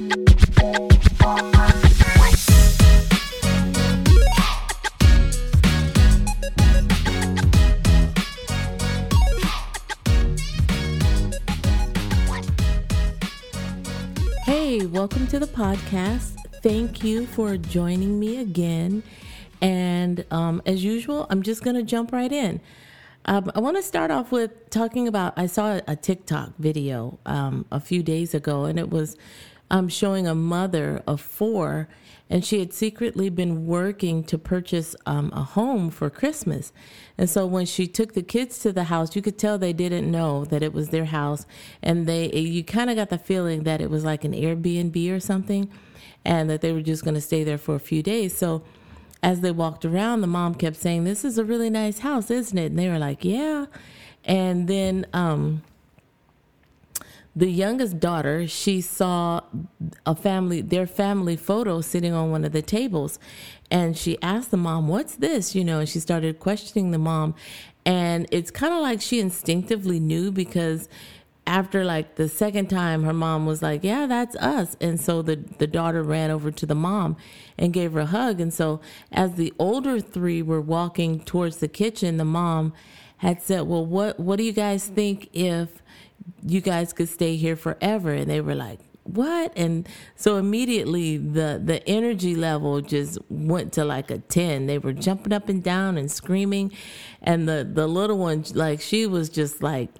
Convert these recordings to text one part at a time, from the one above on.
Hey, welcome to the podcast. Thank you for joining me again. And um, as usual, I'm just going to jump right in. Um, I want to start off with talking about. I saw a TikTok video um, a few days ago, and it was um, showing a mother of four, and she had secretly been working to purchase um, a home for Christmas. And so when she took the kids to the house, you could tell they didn't know that it was their house, and they you kind of got the feeling that it was like an Airbnb or something, and that they were just going to stay there for a few days. So as they walked around, the mom kept saying, This is a really nice house, isn't it? And they were like, Yeah. And then um, the youngest daughter, she saw a family, their family photo sitting on one of the tables. And she asked the mom, What's this? You know, and she started questioning the mom. And it's kind of like she instinctively knew because after like the second time her mom was like yeah that's us and so the the daughter ran over to the mom and gave her a hug and so as the older three were walking towards the kitchen the mom had said well what what do you guys think if you guys could stay here forever. And they were like what? And so immediately the the energy level just went to like a 10 they were jumping up and down and screaming. And the the little one like she was just like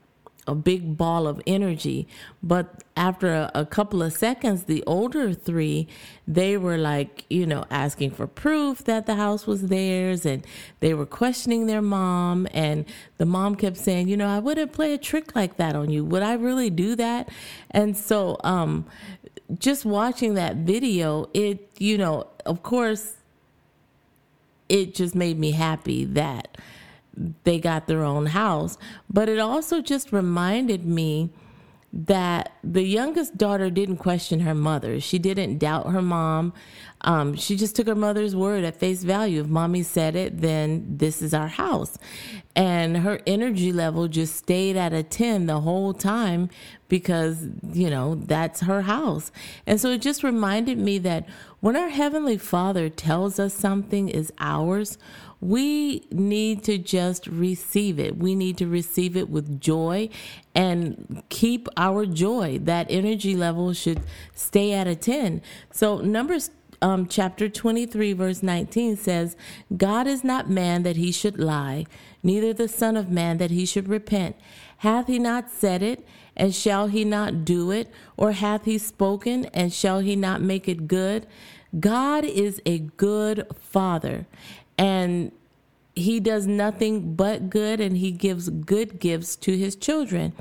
a big ball of energy. But after a, a, couple of seconds, the older three, they were like, you know, asking for proof that the house was theirs and they were questioning their mom. And the mom kept saying, you know, I wouldn't play a trick like that on you. Would I really do that? And so, um, just watching that video, it, you know, of course, it just made me happy that they got their own house. But it also just reminded me that the youngest daughter didn't question her mother. She didn't doubt her mom. Um, she just took her mother's word at face value. If mommy said it, then this is our house. And her energy level just stayed at a 10 the whole time because, you know, that's her house. And so it just reminded me that when our Heavenly Father tells us something is ours, we need to just receive it. We need to receive it with joy and keep our joy. That energy level should stay at a 10. So, Numbers um, chapter 23, verse 19 says, God is not man that he should lie, neither the Son of Man that he should repent. Hath he not said it, and shall he not do it? Or hath he spoken, and shall he not make it good? God is a good father, and he does nothing but good and he gives good gifts to his children.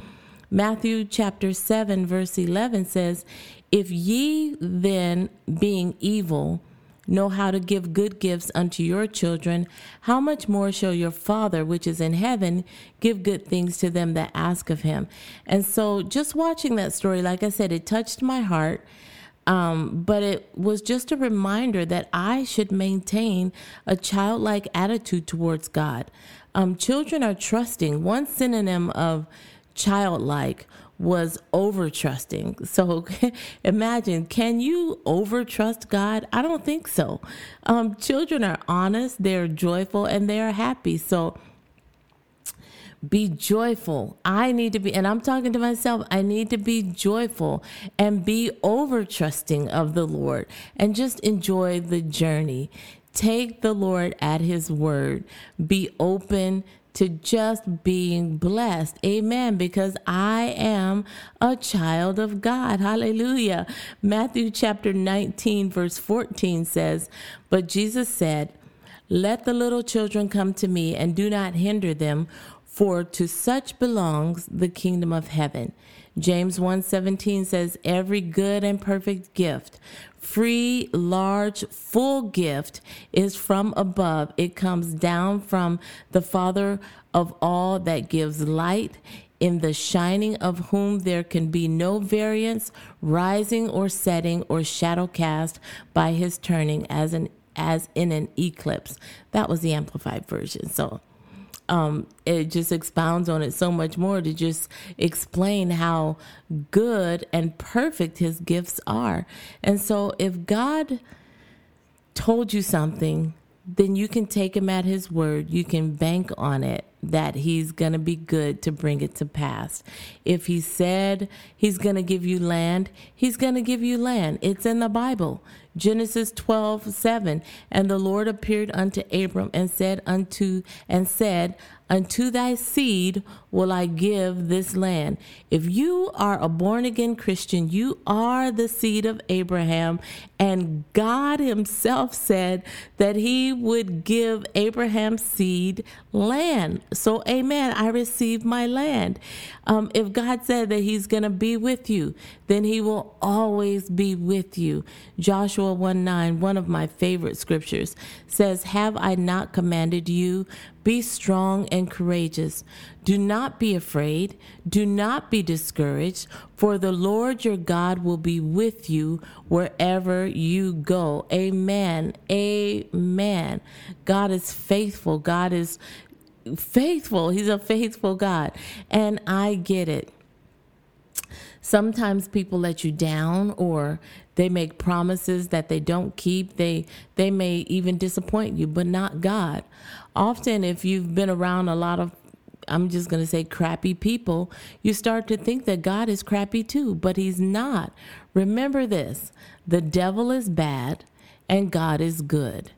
Matthew chapter 7 verse 11 says, "If ye then being evil know how to give good gifts unto your children, how much more shall your Father which is in heaven give good things to them that ask of him?" And so just watching that story, like I said, it touched my heart um, but it was just a reminder that I should maintain a childlike attitude towards God. Um, children are trusting. One synonym of childlike was over trusting. So imagine, can you over trust God? I don't think so. Um, children are honest, they're joyful, and they're happy. So be joyful. I need to be, and I'm talking to myself, I need to be joyful and be over trusting of the Lord and just enjoy the journey. Take the Lord at His word. Be open to just being blessed. Amen. Because I am a child of God. Hallelujah. Matthew chapter 19, verse 14 says, But Jesus said, Let the little children come to me and do not hinder them for to such belongs the kingdom of heaven. James 1:17 says every good and perfect gift, free, large, full gift is from above. It comes down from the Father of all that gives light in the shining of whom there can be no variance, rising or setting or shadow cast by his turning as an as in an eclipse. That was the amplified version. So um, it just expounds on it so much more to just explain how good and perfect his gifts are. And so if God told you something, then you can take him at his word. You can bank on it that he's going to be good to bring it to pass. If he said he's going to give you land, he's going to give you land. It's in the Bible. Genesis 12, 7. And the Lord appeared unto Abram and said unto, and said, Unto thy seed will I give this land. If you are a born again Christian, you are the seed of Abraham. And God Himself said that He would give Abraham's seed land. So, amen. I receive my land. Um, if God said that He's going to be with you, then He will always be with you. Joshua 1 9, one of my favorite scriptures, says, Have I not commanded you? Be strong and courageous. Do not be afraid. Do not be discouraged, for the Lord your God will be with you wherever you go. Amen. Amen. God is faithful. God is faithful. He's a faithful God. And I get it. Sometimes people let you down or they make promises that they don't keep. They they may even disappoint you, but not God. Often if you've been around a lot of I'm just going to say crappy people, you start to think that God is crappy too, but he's not. Remember this. The devil is bad and God is good.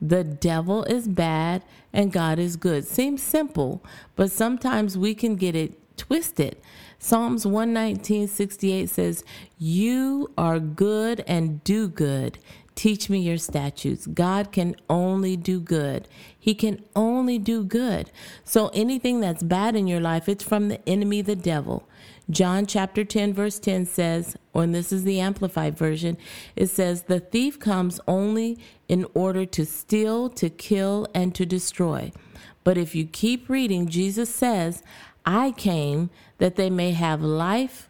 The devil is bad and God is good. Seems simple, but sometimes we can get it twisted. Psalms 119:68 says, "You are good and do good. Teach me your statutes." God can only do good. He can only do good. So anything that's bad in your life, it's from the enemy, the devil. John chapter 10 verse 10 says, or this is the amplified version, it says, "The thief comes only in order to steal, to kill and to destroy." But if you keep reading, Jesus says, I came that they may have life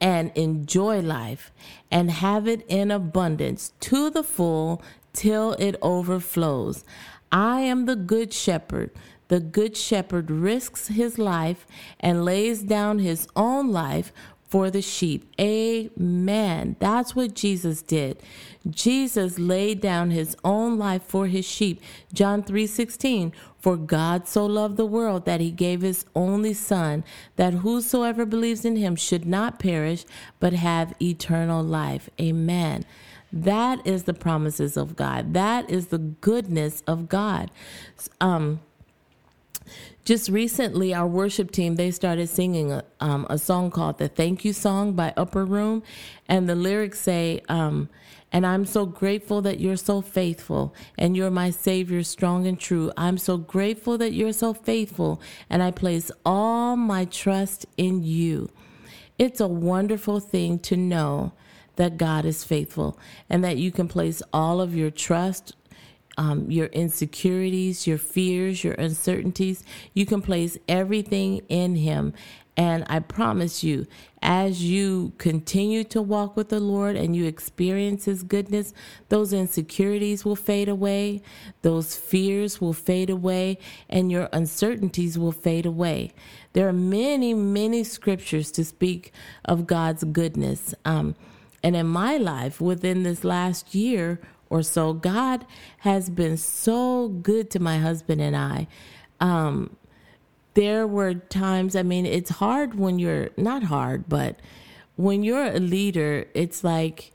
and enjoy life and have it in abundance to the full till it overflows. I am the good shepherd. The good shepherd risks his life and lays down his own life for the sheep. Amen. That's what Jesus did. Jesus laid down his own life for his sheep. John 3:16 For God so loved the world that he gave his only son that whosoever believes in him should not perish but have eternal life. Amen. That is the promises of God. That is the goodness of God. Um just recently our worship team they started singing a, um, a song called the thank you song by upper room. And the lyrics say um, and i'm so grateful that you're so faithful and you're my savior strong and true. I'm so grateful that you're so faithful and i place all my trust in you. It's a wonderful thing to know that god is faithful and that you can place all of your trust um, your insecurities, your fears, your uncertainties. You can place everything in Him. And I promise you, as you continue to walk with the Lord and you experience His goodness, those insecurities will fade away, those fears will fade away, and your uncertainties will fade away. There are many, many scriptures to speak of God's goodness. Um, and in my life, within this last year or so. God has been so good to my husband and I. Um, there were times, I mean, it's hard when you're not hard, but when you're a leader, it's like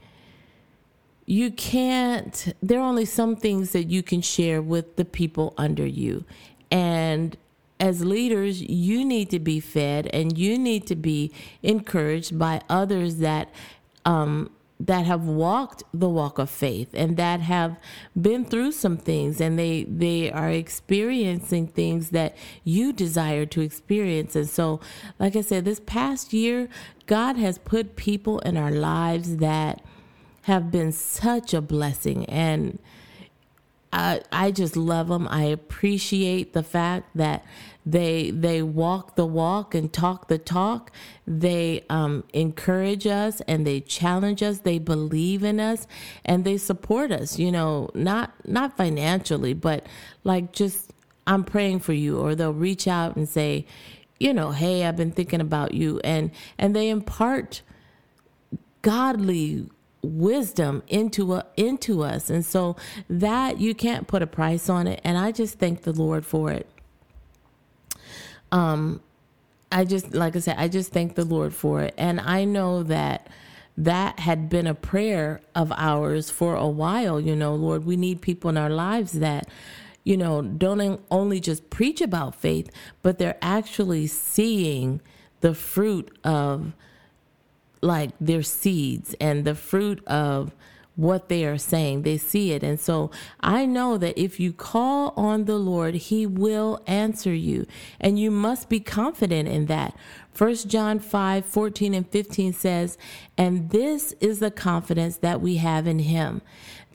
you can't, there are only some things that you can share with the people under you. And as leaders, you need to be fed and you need to be encouraged by others that um, that have walked the walk of faith and that have been through some things and they they are experiencing things that you desire to experience. And so like i said this past year god has put people in our lives that have been such a blessing. And I, I just love them. I appreciate the fact that they they walk the walk and talk the talk. They um, encourage us and they challenge us. They believe in us and they support us. You know, not not financially, but like just I'm praying for you, or they'll reach out and say, you know, hey, I've been thinking about you, and and they impart godly wisdom into uh, into us, and so that you can't put a price on it, and I just thank the Lord for it. Um, I just like I said, I just thank the Lord for it, and I know that that had been a prayer of ours for a while. You know, Lord, we need people in our lives that, you know, don't only just preach about faith, but they're actually seeing the fruit of like their seeds and the fruit of what they are saying. They see it. And so I know that if you call on the Lord, he will answer you. And you must be confident in that. 1 John 5 14 and 15 says, And this is the confidence that we have in him,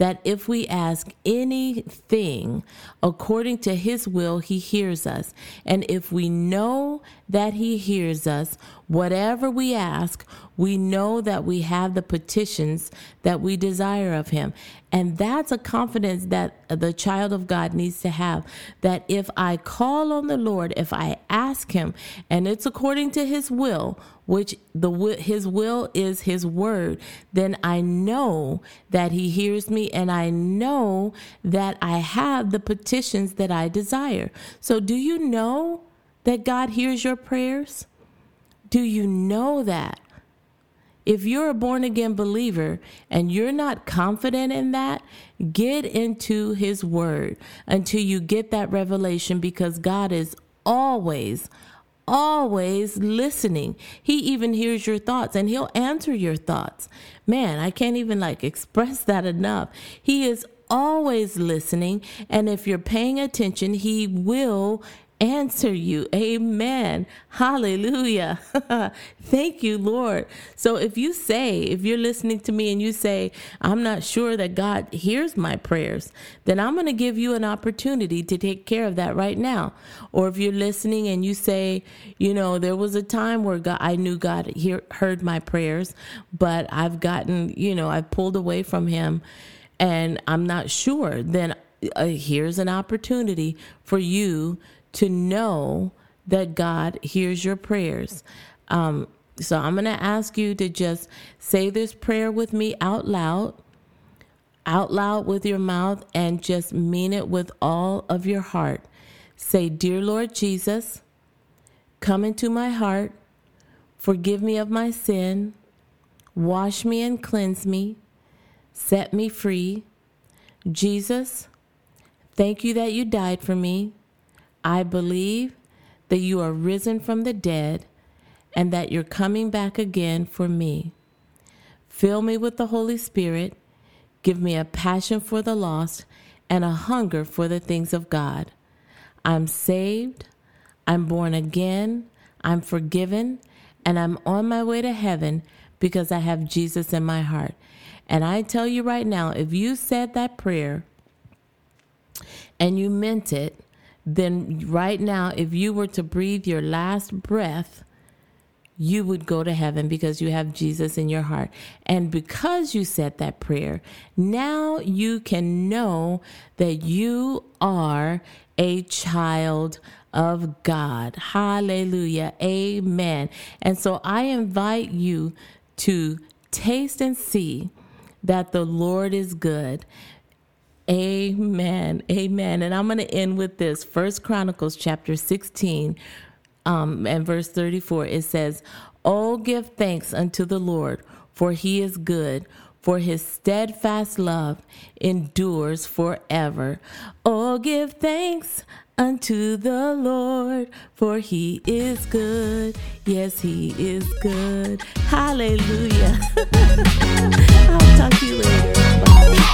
that if we ask anything according to his will, he hears us. And if we know that he hears us, whatever we ask, we know that we have the petitions that we desire of him. And that's a confidence that the child of God needs to have that if I call on the Lord, if I ask him, and it's according to his will, which the his will is his word, then I know that he hears me and I know that I have the petitions that I desire. So do you know that God hears your prayers? Do you know that? If you're a born again believer and you're not confident in that, get into His Word until you get that revelation because God is always, always listening. He even hears your thoughts and He'll answer your thoughts. Man, I can't even like express that enough. He is always listening. And if you're paying attention, He will answer you. Amen. Hallelujah. Thank you, Lord. So if you say, if you're listening to me and you say, I'm not sure that God hears my prayers, then I'm going to give you an opportunity to take care of that right now. Or if you're listening and you say, you know, there was a time where God, I knew God hear, heard my prayers, but I've gotten, you know, I've pulled away from him and I'm not sure, then uh, here's an opportunity for you to know that God hears your prayers. Um, so I'm going to ask you to just say this prayer with me out loud, out loud with your mouth, and just mean it with all of your heart. Say, Dear Lord Jesus, come into my heart, forgive me of my sin, wash me and cleanse me, set me free. Jesus, thank you that you died for me. I believe that you are risen from the dead and that you're coming back again for me. Fill me with the Holy Spirit. Give me a passion for the lost and a hunger for the things of God. I'm saved. I'm born again. I'm forgiven. And I'm on my way to heaven because I have Jesus in my heart. And I tell you right now, if you said that prayer and you meant it, then right now, if you were to breathe your last breath, you would go to heaven because you have Jesus in your heart. And because you said that prayer, now you can know that you are a child of God. Hallelujah. Amen. And so I invite you to taste and see that the Lord is good. Amen. Amen. And I'm going to end with this. First Chronicles chapter 16 um, and verse 34. It says, Oh, give thanks unto the Lord, for he is good, for his steadfast love endures forever. Oh, give thanks unto the Lord, for he is good. Yes, he is good. Hallelujah. I'll talk to you later. Bye.